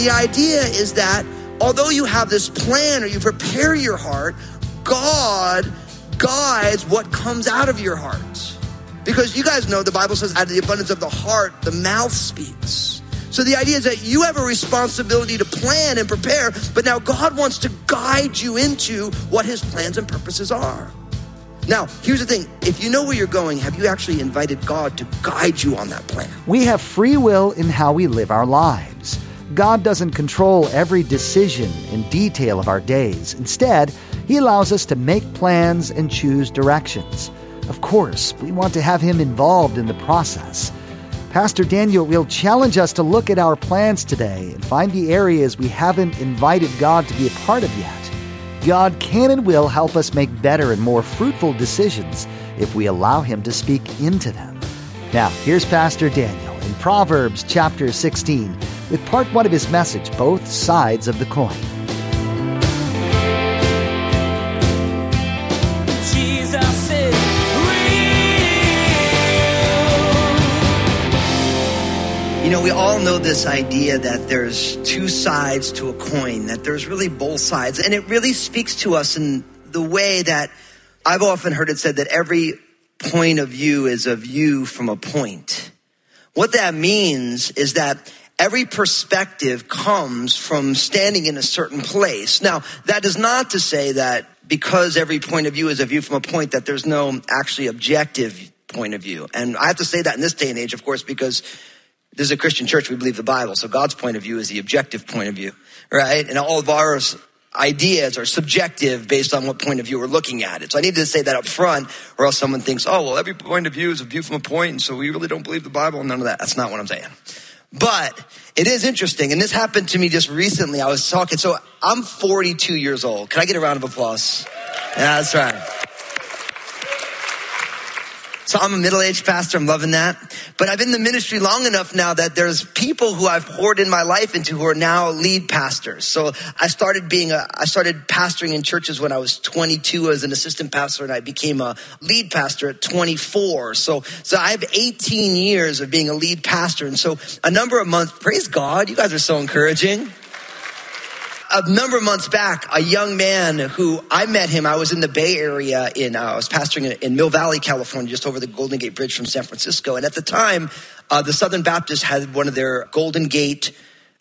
the idea is that although you have this plan or you prepare your heart, God guides what comes out of your heart. Because you guys know the Bible says, out of the abundance of the heart, the mouth speaks. So the idea is that you have a responsibility to plan and prepare, but now God wants to guide you into what his plans and purposes are. Now, here's the thing if you know where you're going, have you actually invited God to guide you on that plan? We have free will in how we live our lives. God doesn't control every decision and detail of our days. Instead, He allows us to make plans and choose directions. Of course, we want to have Him involved in the process. Pastor Daniel will challenge us to look at our plans today and find the areas we haven't invited God to be a part of yet. God can and will help us make better and more fruitful decisions if we allow Him to speak into them. Now, here's Pastor Daniel in Proverbs chapter 16 with part one of his message, Both Sides of the Coin. Know, we all know this idea that there's two sides to a coin, that there's really both sides. And it really speaks to us in the way that I've often heard it said that every point of view is a view from a point. What that means is that every perspective comes from standing in a certain place. Now, that is not to say that because every point of view is a view from a point that there's no actually objective point of view. And I have to say that in this day and age, of course, because this is a Christian church. We believe the Bible. So God's point of view is the objective point of view, right? And all of our ideas are subjective based on what point of view we're looking at it. So I need to say that up front or else someone thinks, oh, well, every point of view is a view from a point. And so we really don't believe the Bible. And none of that. That's not what I'm saying. But it is interesting. And this happened to me just recently. I was talking. So I'm 42 years old. Can I get a round of applause? Yeah, that's right. So I'm a middle-aged pastor. I'm loving that. But I've been in the ministry long enough now that there's people who I've poured in my life into who are now lead pastors. So I started being a, I started pastoring in churches when I was 22 as an assistant pastor and I became a lead pastor at 24. So, so I have 18 years of being a lead pastor. And so a number of months, praise God, you guys are so encouraging a number of months back, a young man who I met him, I was in the Bay Area in, uh, I was pastoring in, Mill Valley, California, just over the Golden Gate Bridge from San Francisco. And at the time, uh, the Southern Baptists had one of their Golden Gate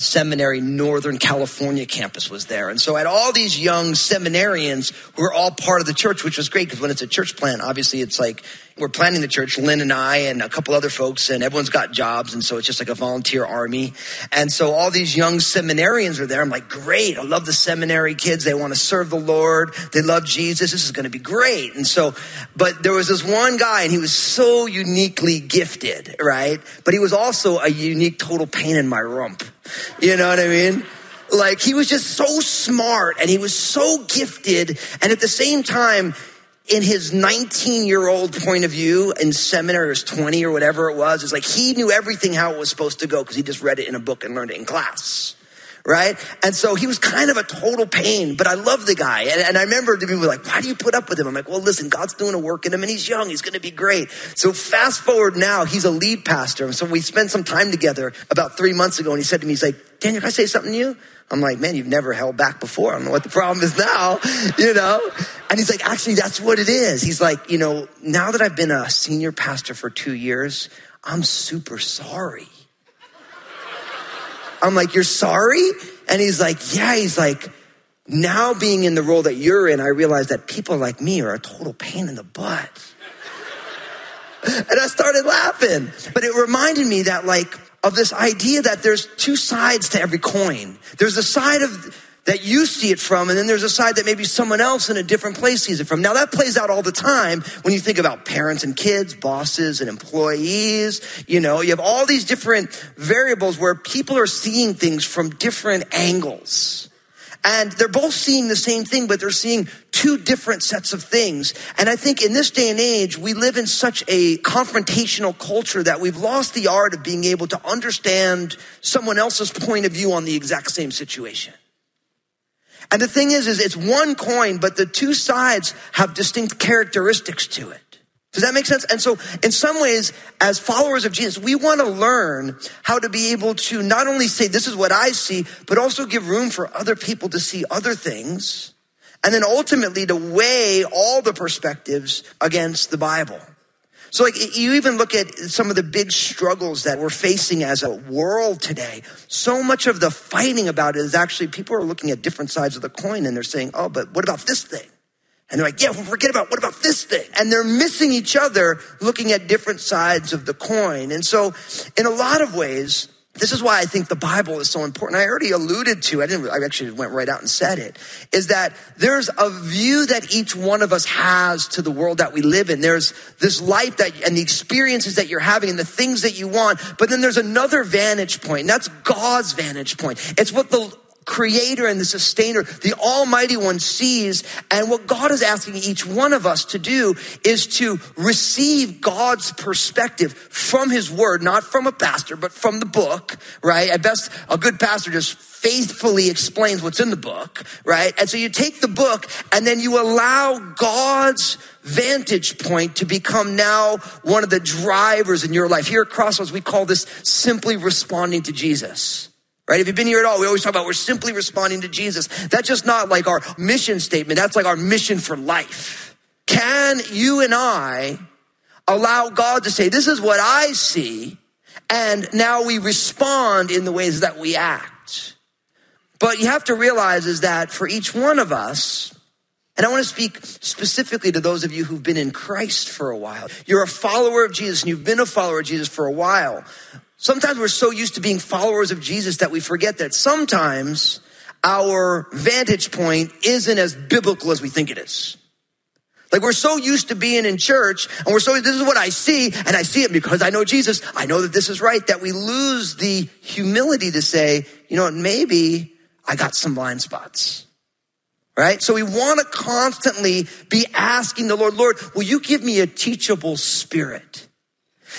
Seminary Northern California campus was there. And so I had all these young seminarians who were all part of the church, which was great because when it's a church plant, obviously it's like we're planning the church, Lynn and I and a couple other folks, and everyone's got jobs. And so it's just like a volunteer army. And so all these young seminarians are there. I'm like, great. I love the seminary kids. They want to serve the Lord. They love Jesus. This is going to be great. And so, but there was this one guy and he was so uniquely gifted, right? But he was also a unique total pain in my rump. You know what I mean? Like he was just so smart and he was so gifted. And at the same time, in his 19 year old point of view in seminary or 20 or whatever it was, it's like he knew everything how it was supposed to go because he just read it in a book and learned it in class. Right? And so he was kind of a total pain, but I love the guy. And, and I remember the people were like, why do you put up with him? I'm like, well, listen, God's doing a work in him and he's young. He's going to be great. So fast forward now, he's a lead pastor. And so we spent some time together about three months ago and he said to me, he's like, Daniel, can I say something to you? I'm like, man, you've never held back before. I don't know what the problem is now, you know? And he's like, actually, that's what it is. He's like, you know, now that I've been a senior pastor for two years, I'm super sorry. I'm like, you're sorry? And he's like, yeah, he's like, now being in the role that you're in, I realize that people like me are a total pain in the butt. and I started laughing. But it reminded me that like, of this idea that there's two sides to every coin. There's a side of that you see it from, and then there's a side that maybe someone else in a different place sees it from. Now that plays out all the time when you think about parents and kids, bosses and employees. You know, you have all these different variables where people are seeing things from different angles. And they're both seeing the same thing, but they're seeing two different sets of things. And I think in this day and age, we live in such a confrontational culture that we've lost the art of being able to understand someone else's point of view on the exact same situation. And the thing is, is it's one coin, but the two sides have distinct characteristics to it. Does that make sense? And so, in some ways, as followers of Jesus, we want to learn how to be able to not only say, this is what I see, but also give room for other people to see other things. And then ultimately to weigh all the perspectives against the Bible. So like you even look at some of the big struggles that we're facing as a world today. So much of the fighting about it is actually people are looking at different sides of the coin and they're saying, oh, but what about this thing? And they're like, yeah, well, forget about what about this thing? And they're missing each other looking at different sides of the coin. And so in a lot of ways, this is why I think the Bible is so important. I already alluded to, I didn't, I actually went right out and said it, is that there's a view that each one of us has to the world that we live in. There's this life that, and the experiences that you're having and the things that you want. But then there's another vantage point, and that's God's vantage point. It's what the creator and the sustainer, the almighty one sees. And what God is asking each one of us to do is to receive God's perspective from his word, not from a pastor, but from the book, right? At best, a good pastor just faithfully explains what's in the book, right? And so you take the book and then you allow God's vantage point to become now one of the drivers in your life. Here at Crossroads, we call this simply responding to Jesus right? If you've been here at all, we always talk about we're simply responding to Jesus. That's just not like our mission statement. That's like our mission for life. Can you and I allow God to say, this is what I see. And now we respond in the ways that we act. But you have to realize is that for each one of us, and I want to speak specifically to those of you who've been in Christ for a while. You're a follower of Jesus and you've been a follower of Jesus for a while. Sometimes we're so used to being followers of Jesus that we forget that sometimes our vantage point isn't as biblical as we think it is. Like we're so used to being in church and we're so, this is what I see and I see it because I know Jesus. I know that this is right that we lose the humility to say, you know what, maybe I got some blind spots. Right? So we want to constantly be asking the Lord, Lord, will you give me a teachable spirit?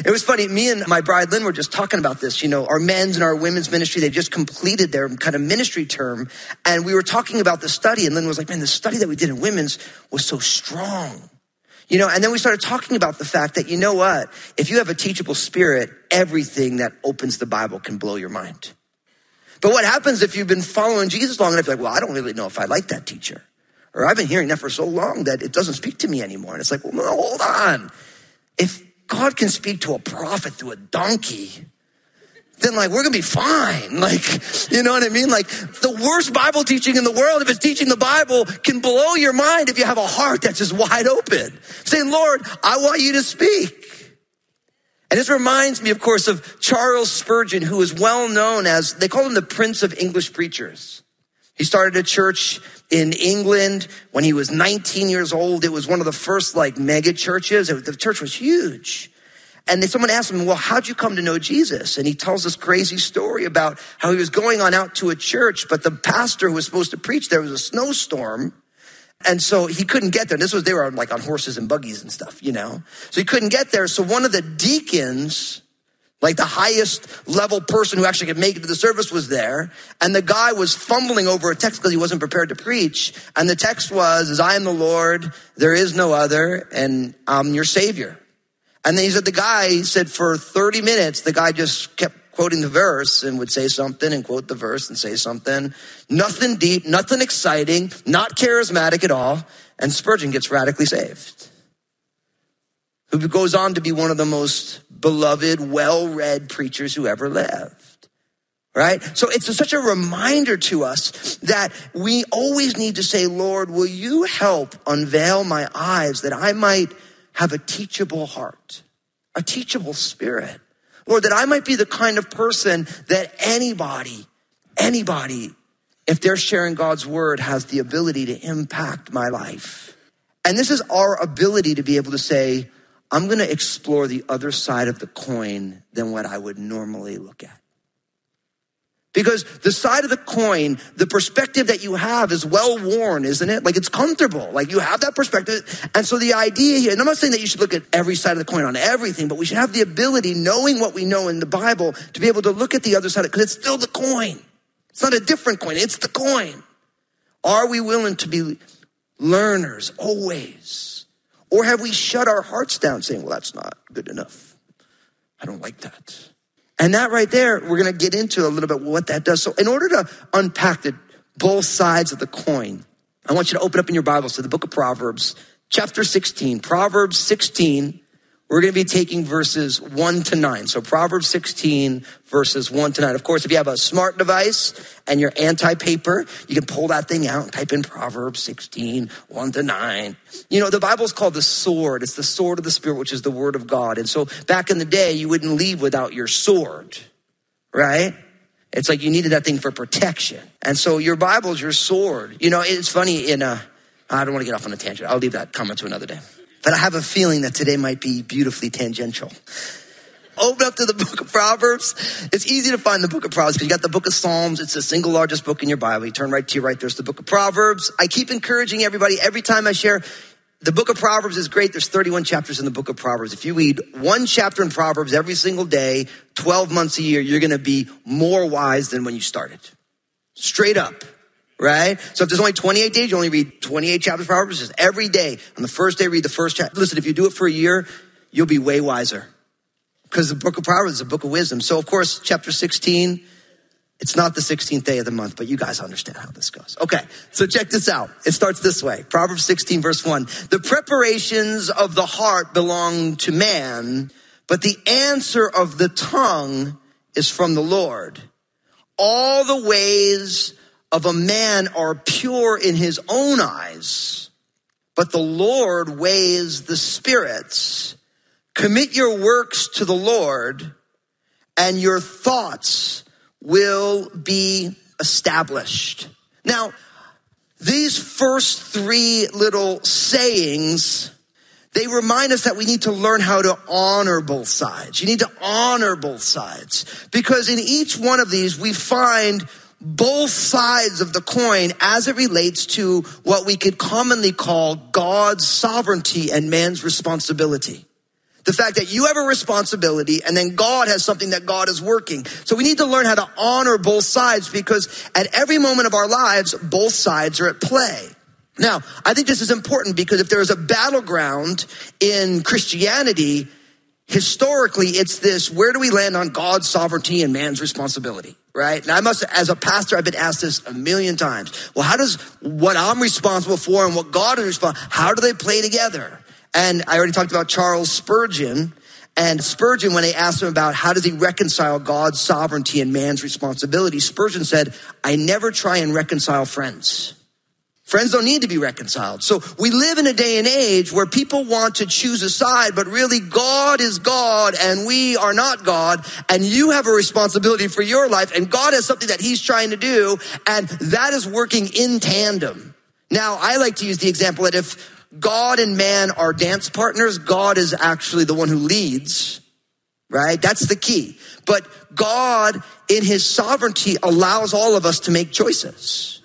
It was funny. Me and my bride Lynn were just talking about this. You know, our men's and our women's ministry, they just completed their kind of ministry term. And we were talking about the study. And Lynn was like, man, the study that we did in women's was so strong. You know, and then we started talking about the fact that, you know what? If you have a teachable spirit, everything that opens the Bible can blow your mind. But what happens if you've been following Jesus long enough? You're like, well, I don't really know if I like that teacher. Or I've been hearing that for so long that it doesn't speak to me anymore. And it's like, well, no, hold on. If God can speak to a prophet through a donkey, then like we're gonna be fine. Like, you know what I mean? Like the worst Bible teaching in the world, if it's teaching the Bible, can blow your mind if you have a heart that's just wide open. Saying, Lord, I want you to speak. And this reminds me, of course, of Charles Spurgeon, who is well known as, they call him the Prince of English Preachers. He started a church in England when he was 19 years old. It was one of the first like mega churches. The church was huge. And then someone asked him, well, how'd you come to know Jesus? And he tells this crazy story about how he was going on out to a church, but the pastor who was supposed to preach there was a snowstorm. And so he couldn't get there. And This was, they were on, like on horses and buggies and stuff, you know? So he couldn't get there. So one of the deacons like the highest level person who actually could make it to the service was there. And the guy was fumbling over a text because he wasn't prepared to preach. And the text was, as I am the Lord, there is no other, and I'm your savior. And then he said, the guy said for 30 minutes, the guy just kept quoting the verse and would say something and quote the verse and say something. Nothing deep, nothing exciting, not charismatic at all. And Spurgeon gets radically saved who goes on to be one of the most beloved, well-read preachers who ever lived. Right? So it's such a reminder to us that we always need to say, Lord, will you help unveil my eyes that I might have a teachable heart, a teachable spirit? Lord, that I might be the kind of person that anybody, anybody, if they're sharing God's word, has the ability to impact my life. And this is our ability to be able to say, I'm going to explore the other side of the coin than what I would normally look at. Because the side of the coin, the perspective that you have is well worn, isn't it? Like it's comfortable. Like you have that perspective. And so the idea here, and I'm not saying that you should look at every side of the coin on everything, but we should have the ability, knowing what we know in the Bible, to be able to look at the other side because it's still the coin. It's not a different coin. It's the coin. Are we willing to be learners always? Or have we shut our hearts down saying, well, that's not good enough? I don't like that. And that right there, we're going to get into a little bit what that does. So in order to unpack the both sides of the coin, I want you to open up in your Bibles to the book of Proverbs, chapter 16. Proverbs 16, we're going to be taking verses 1 to 9. So Proverbs 16, verses 1 to 9. Of course, if you have a smart device and you're anti-paper, you can pull that thing out and type in Proverbs 16, 1 to 9. You know, the Bible's called the sword. It's the sword of the Spirit, which is the word of God. And so back in the day, you wouldn't leave without your sword, right? It's like you needed that thing for protection. And so your Bible's your sword. You know, it's funny in a, I don't want to get off on a tangent. I'll leave that comment to another day. But I have a feeling that today might be beautifully tangential open up to the book of Proverbs. It's easy to find the book of Proverbs because you got the book of Psalms. It's the single largest book in your Bible. You turn right to your right, there's the book of Proverbs. I keep encouraging everybody every time I share. The book of Proverbs is great. There's 31 chapters in the book of Proverbs. If you read one chapter in Proverbs every single day, 12 months a year, you're going to be more wise than when you started. Straight up right? So if there's only 28 days, you only read 28 chapters of Proverbs. Just every day. On the first day, read the first chapter. Listen, if you do it for a year, you'll be way wiser because the book of Proverbs is a book of wisdom. So, of course, chapter 16, it's not the 16th day of the month, but you guys understand how this goes. Okay, so check this out. It starts this way Proverbs 16, verse 1. The preparations of the heart belong to man, but the answer of the tongue is from the Lord. All the ways of a man are pure in his own eyes, but the Lord weighs the spirits. Commit your works to the Lord, and your thoughts will be established. Now, these first three little sayings, they remind us that we need to learn how to honor both sides. You need to honor both sides because in each one of these, we find both sides of the coin as it relates to what we could commonly call God's sovereignty and man's responsibility. The fact that you have a responsibility and then God has something that God is working. So we need to learn how to honor both sides because at every moment of our lives, both sides are at play. Now, I think this is important because if there is a battleground in Christianity, historically, it's this, where do we land on God's sovereignty and man's responsibility? Right? And I must, as a pastor, I've been asked this a million times. Well, how does what I'm responsible for and what God is responsible, how do they play together? And I already talked about Charles Spurgeon. And Spurgeon, when they asked him about how does he reconcile God's sovereignty and man's responsibility, Spurgeon said, I never try and reconcile friends. Friends don't need to be reconciled. So we live in a day and age where people want to choose a side, but really God is God and we are not God. And you have a responsibility for your life and God has something that he's trying to do. And that is working in tandem. Now, I like to use the example that if God and man are dance partners. God is actually the one who leads, right? That's the key. But God, in his sovereignty, allows all of us to make choices.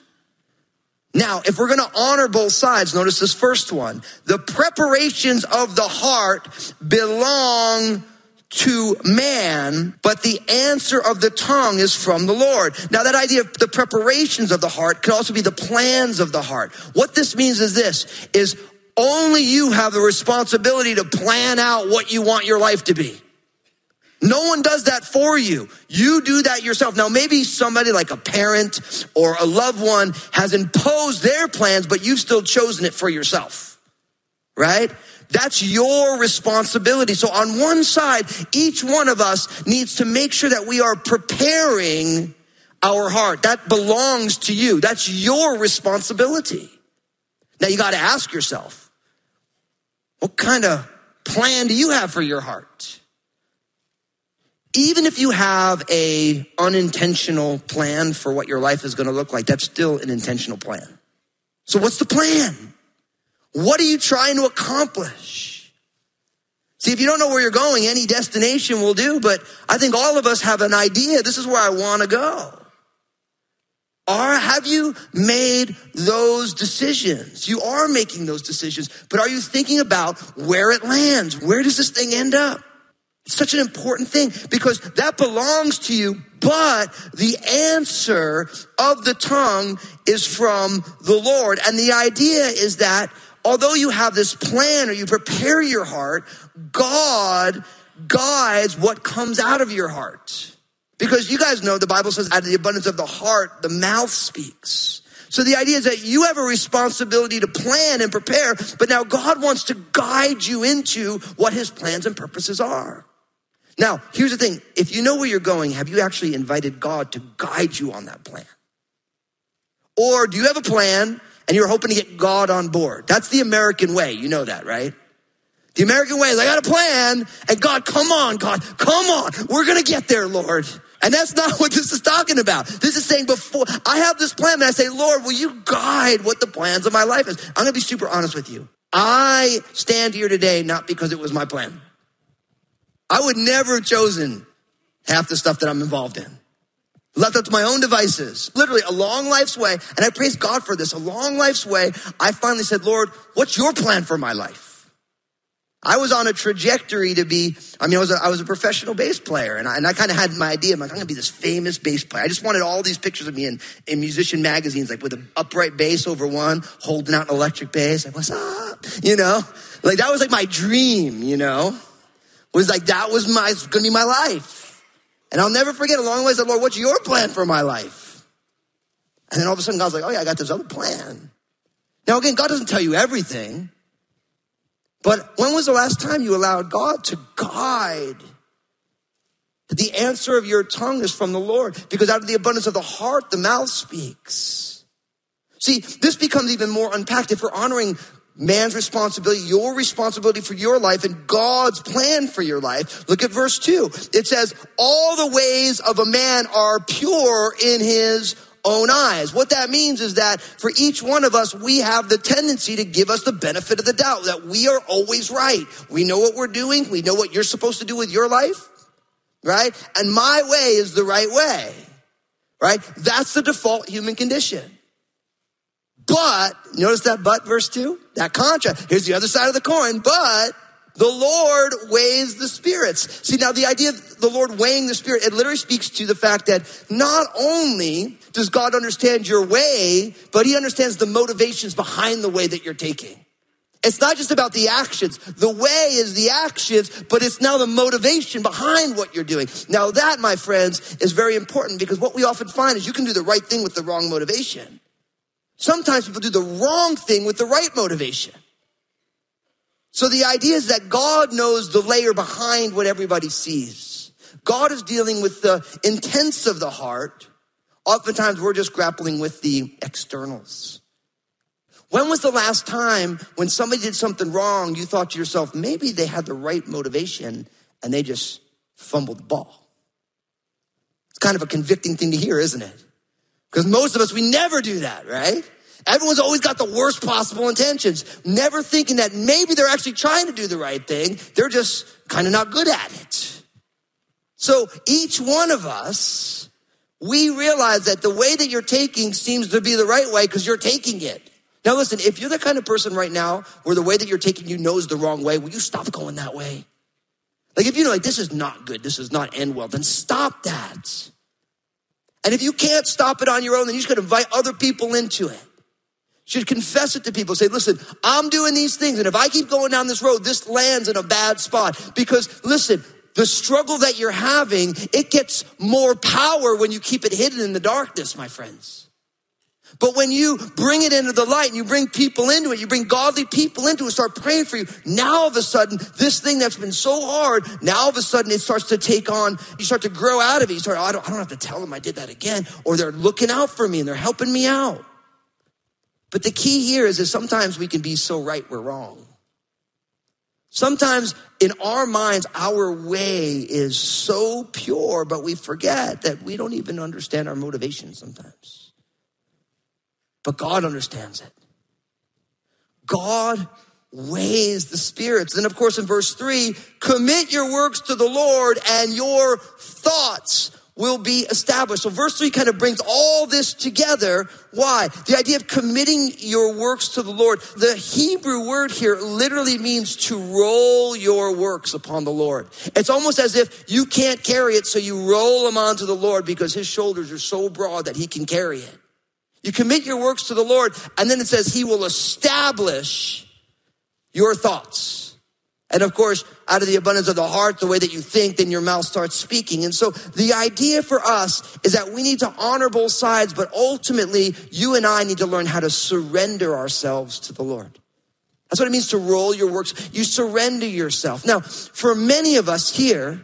Now, if we're going to honor both sides, notice this first one. The preparations of the heart belong to man, but the answer of the tongue is from the Lord. Now that idea of the preparations of the heart could also be the plans of the heart. What this means is this, is only you have the responsibility to plan out what you want your life to be. No one does that for you. You do that yourself. Now, maybe somebody like a parent or a loved one has imposed their plans, but you've still chosen it for yourself, right? That's your responsibility. So on one side, each one of us needs to make sure that we are preparing our heart. That belongs to you. That's your responsibility. Now you got to ask yourself, what kind of plan do you have for your heart? Even if you have a unintentional plan for what your life is going to look like, that's still an intentional plan. So what's the plan? What are you trying to accomplish? See, if you don't know where you're going, any destination will do, but I think all of us have an idea. This is where I want to go. Are, have you made those decisions? You are making those decisions, but are you thinking about where it lands? Where does this thing end up? Such an important thing because that belongs to you, but the answer of the tongue is from the Lord. And the idea is that although you have this plan or you prepare your heart, God guides what comes out of your heart. Because you guys know the Bible says, out of the abundance of the heart, the mouth speaks. So the idea is that you have a responsibility to plan and prepare, but now God wants to guide you into what his plans and purposes are. Now, here's the thing. If you know where you're going, have you actually invited God to guide you on that plan? Or do you have a plan and you're hoping to get God on board? That's the American way. You know that, right? The American way is I got a plan and God, come on, God, come on. We're going to get there, Lord. And that's not what this is talking about. This is saying before I have this plan and I say, Lord, will you guide what the plans of my life is? I'm going to be super honest with you. I stand here today not because it was my plan. I would never have chosen half the stuff that I'm involved in. Left up to my own devices, literally a long life's way. And I praise God for this. A long life's way. I finally said, Lord, what's your plan for my life? I was on a trajectory to be, I mean, I was a, I was a professional bass player and I, and I kind of had my idea. I'm like, I'm going to be this famous bass player. I just wanted all these pictures of me in, in musician magazines, like with an upright bass over one, holding out an electric bass. Like, what's up? You know, like that was like my dream, you know, was like, that was my, it's to be my life. And I'll never forget along the way, I said, Lord, what's your plan for my life? And then all of a sudden God's like, oh yeah, I got this other plan. Now again, God doesn't tell you everything. But when was the last time you allowed God to guide? That the answer of your tongue is from the Lord because out of the abundance of the heart, the mouth speaks. See, this becomes even more unpacked if we're honoring man's responsibility, your responsibility for your life and God's plan for your life. Look at verse two. It says, all the ways of a man are pure in his own eyes. What that means is that for each one of us, we have the tendency to give us the benefit of the doubt that we are always right. We know what we're doing. We know what you're supposed to do with your life, right? And my way is the right way, right? That's the default human condition. But notice that but verse two, that contrast. Here's the other side of the coin, but the Lord weighs the spirits. See, now the idea of the Lord weighing the spirit, it literally speaks to the fact that not only does God understand your way, but he understands the motivations behind the way that you're taking. It's not just about the actions. The way is the actions, but it's now the motivation behind what you're doing. Now that, my friends, is very important because what we often find is you can do the right thing with the wrong motivation. Sometimes people do the wrong thing with the right motivation. So the idea is that God knows the layer behind what everybody sees. God is dealing with the intents of the heart. Oftentimes we're just grappling with the externals. When was the last time when somebody did something wrong, you thought to yourself, maybe they had the right motivation and they just fumbled the ball? It's kind of a convicting thing to hear, isn't it? Because most of us, we never do that, right? Everyone's always got the worst possible intentions, never thinking that maybe they're actually trying to do the right thing. They're just kind of not good at it. So each one of us, we realize that the way that you're taking seems to be the right way because you're taking it. Now listen, if you're the kind of person right now where the way that you're taking you knows the wrong way, will you stop going that way? Like if you know like this is not good, this does not end well, then stop that. And if you can't stop it on your own, then you should invite other people into it You should confess it to people. Say, listen, I'm doing these things. And if I keep going down this road, this lands in a bad spot. Because listen, the struggle that you're having, it gets more power when you keep it hidden in the darkness, my friends. But when you bring it into the light and you bring people into it, you bring godly people into it, start praying for you. Now all of a sudden, this thing that's been so hard, now all of a sudden it starts to take on, you start to grow out of it. You start, oh, I, don't, I don't have to tell them I did that again. Or they're looking out for me and they're helping me out. But the key here is that sometimes we can be so right we're wrong. Sometimes in our minds, our way is so pure, but we forget that we don't even understand our motivation sometimes. But God understands it. God weighs the spirits. And of course, in verse three, commit your works to the Lord and your thoughts will be established. So verse three kind of brings all this together. Why? The idea of committing your works to the Lord. The Hebrew word here literally means to roll your works upon the Lord. It's almost as if you can't carry it, so you roll them onto the Lord because his shoulders are so broad that he can carry it. You commit your works to the Lord, and then it says he will establish your thoughts. And of course, out of the abundance of the heart, the way that you think, then your mouth starts speaking. And so the idea for us is that we need to honor both sides, but ultimately you and I need to learn how to surrender ourselves to the Lord. That's what it means to roll your works. You surrender yourself. Now, for many of us here,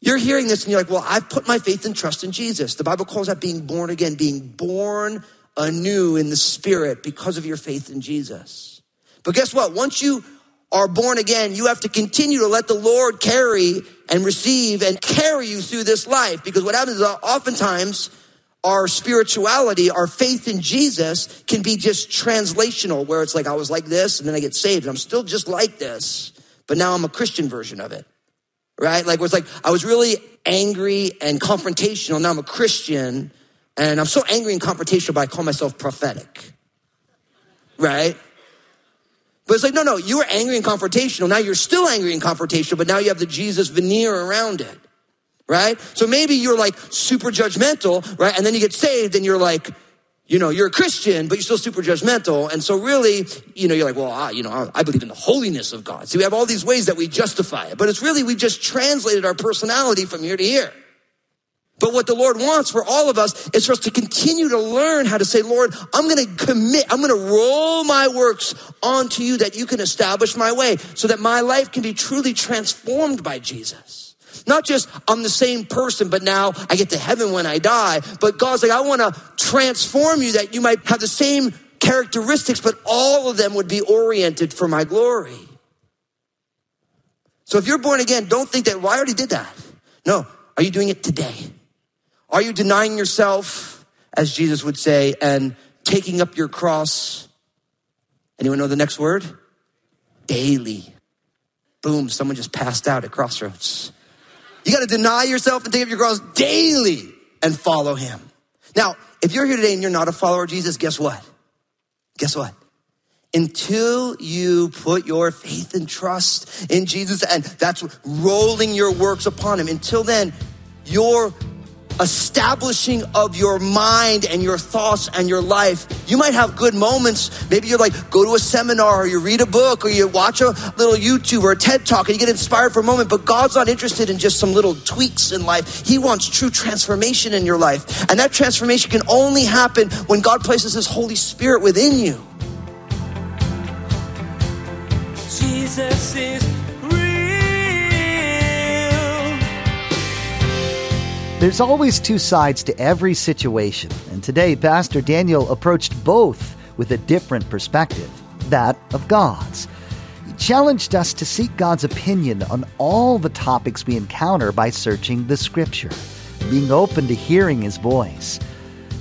you're hearing this and you're like, well, I've put my faith and trust in Jesus. The Bible calls that being born again, being born anew in the spirit because of your faith in Jesus. But guess what? Once you are born again, you have to continue to let the Lord carry and receive and carry you through this life. Because what happens is oftentimes our spirituality, our faith in Jesus can be just translational, where it's like, I was like this and then I get saved. And I'm still just like this, but now I'm a Christian version of it. Right? Like, it's like, I was really angry and confrontational. Now I'm a Christian and I'm so angry and confrontational, but I call myself prophetic. Right? But it's like, no, no, you were angry and confrontational. Now you're still angry and confrontational, but now you have the Jesus veneer around it, right? So maybe you're like super judgmental, right? And then you get saved and you're like, you know, you're a Christian, but you're still super judgmental. And so really, you know, you're like, well, I, you know, I believe in the holiness of God. So we have all these ways that we justify it, but it's really, we just translated our personality from here to here. But what the Lord wants for all of us is for us to continue to learn how to say, Lord, I'm going to commit, I'm going to roll my works onto you that you can establish my way so that my life can be truly transformed by Jesus. Not just I'm the same person, but now I get to heaven when I die. But God's like, I want to transform you that you might have the same characteristics, but all of them would be oriented for my glory. So if you're born again, don't think that, well, I already did that. No, are you doing it today? Are you denying yourself, as Jesus would say, and taking up your cross? Anyone know the next word? Daily. Boom, someone just passed out at Crossroads. You got to deny yourself and take up your cross daily and follow him. Now, if you're here today and you're not a follower of Jesus, guess what? Guess what? Until you put your faith and trust in Jesus, and that's rolling your works upon him, until then, your establishing of your mind and your thoughts and your life. You might have good moments. Maybe you're like, go to a seminar or you read a book or you watch a little YouTube or a TED talk and you get inspired for a moment, but God's not interested in just some little tweaks in life. He wants true transformation in your life. And that transformation can only happen when God places His Holy Spirit within you. Jesus is There's always two sides to every situation, and today Pastor Daniel approached both with a different perspective that of God's. He challenged us to seek God's opinion on all the topics we encounter by searching the Scripture, being open to hearing His voice.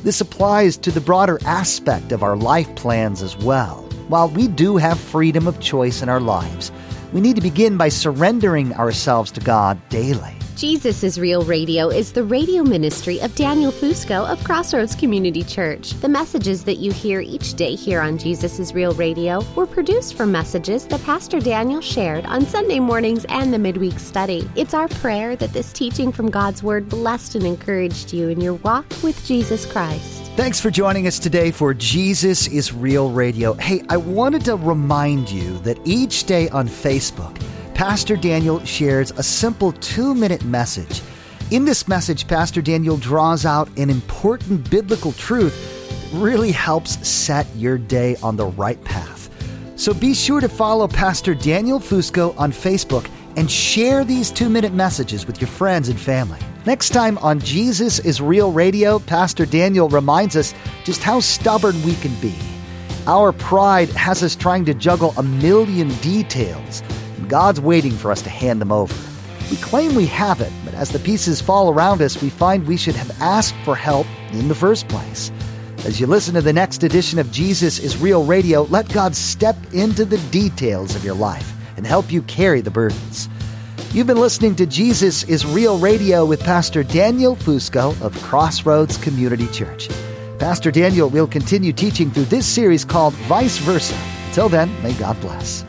This applies to the broader aspect of our life plans as well. While we do have freedom of choice in our lives, we need to begin by surrendering ourselves to God daily. Jesus is Real Radio is the radio ministry of Daniel Fusco of Crossroads Community Church. The messages that you hear each day here on Jesus is Real Radio were produced from messages that Pastor Daniel shared on Sunday mornings and the midweek study. It's our prayer that this teaching from God's Word blessed and encouraged you in your walk with Jesus Christ. Thanks for joining us today for Jesus is Real Radio. Hey, I wanted to remind you that each day on Facebook, Pastor Daniel shares a simple two minute message. In this message, Pastor Daniel draws out an important biblical truth that really helps set your day on the right path. So be sure to follow Pastor Daniel Fusco on Facebook and share these two minute messages with your friends and family. Next time on Jesus is Real Radio, Pastor Daniel reminds us just how stubborn we can be. Our pride has us trying to juggle a million details, God's waiting for us to hand them over. We claim we have it, but as the pieces fall around us, we find we should have asked for help in the first place. As you listen to the next edition of Jesus is Real Radio, let God step into the details of your life and help you carry the burdens. You've been listening to Jesus is Real Radio with Pastor Daniel Fusco of Crossroads Community Church. Pastor Daniel will continue teaching through this series called Vice Versa. Until then, may God bless.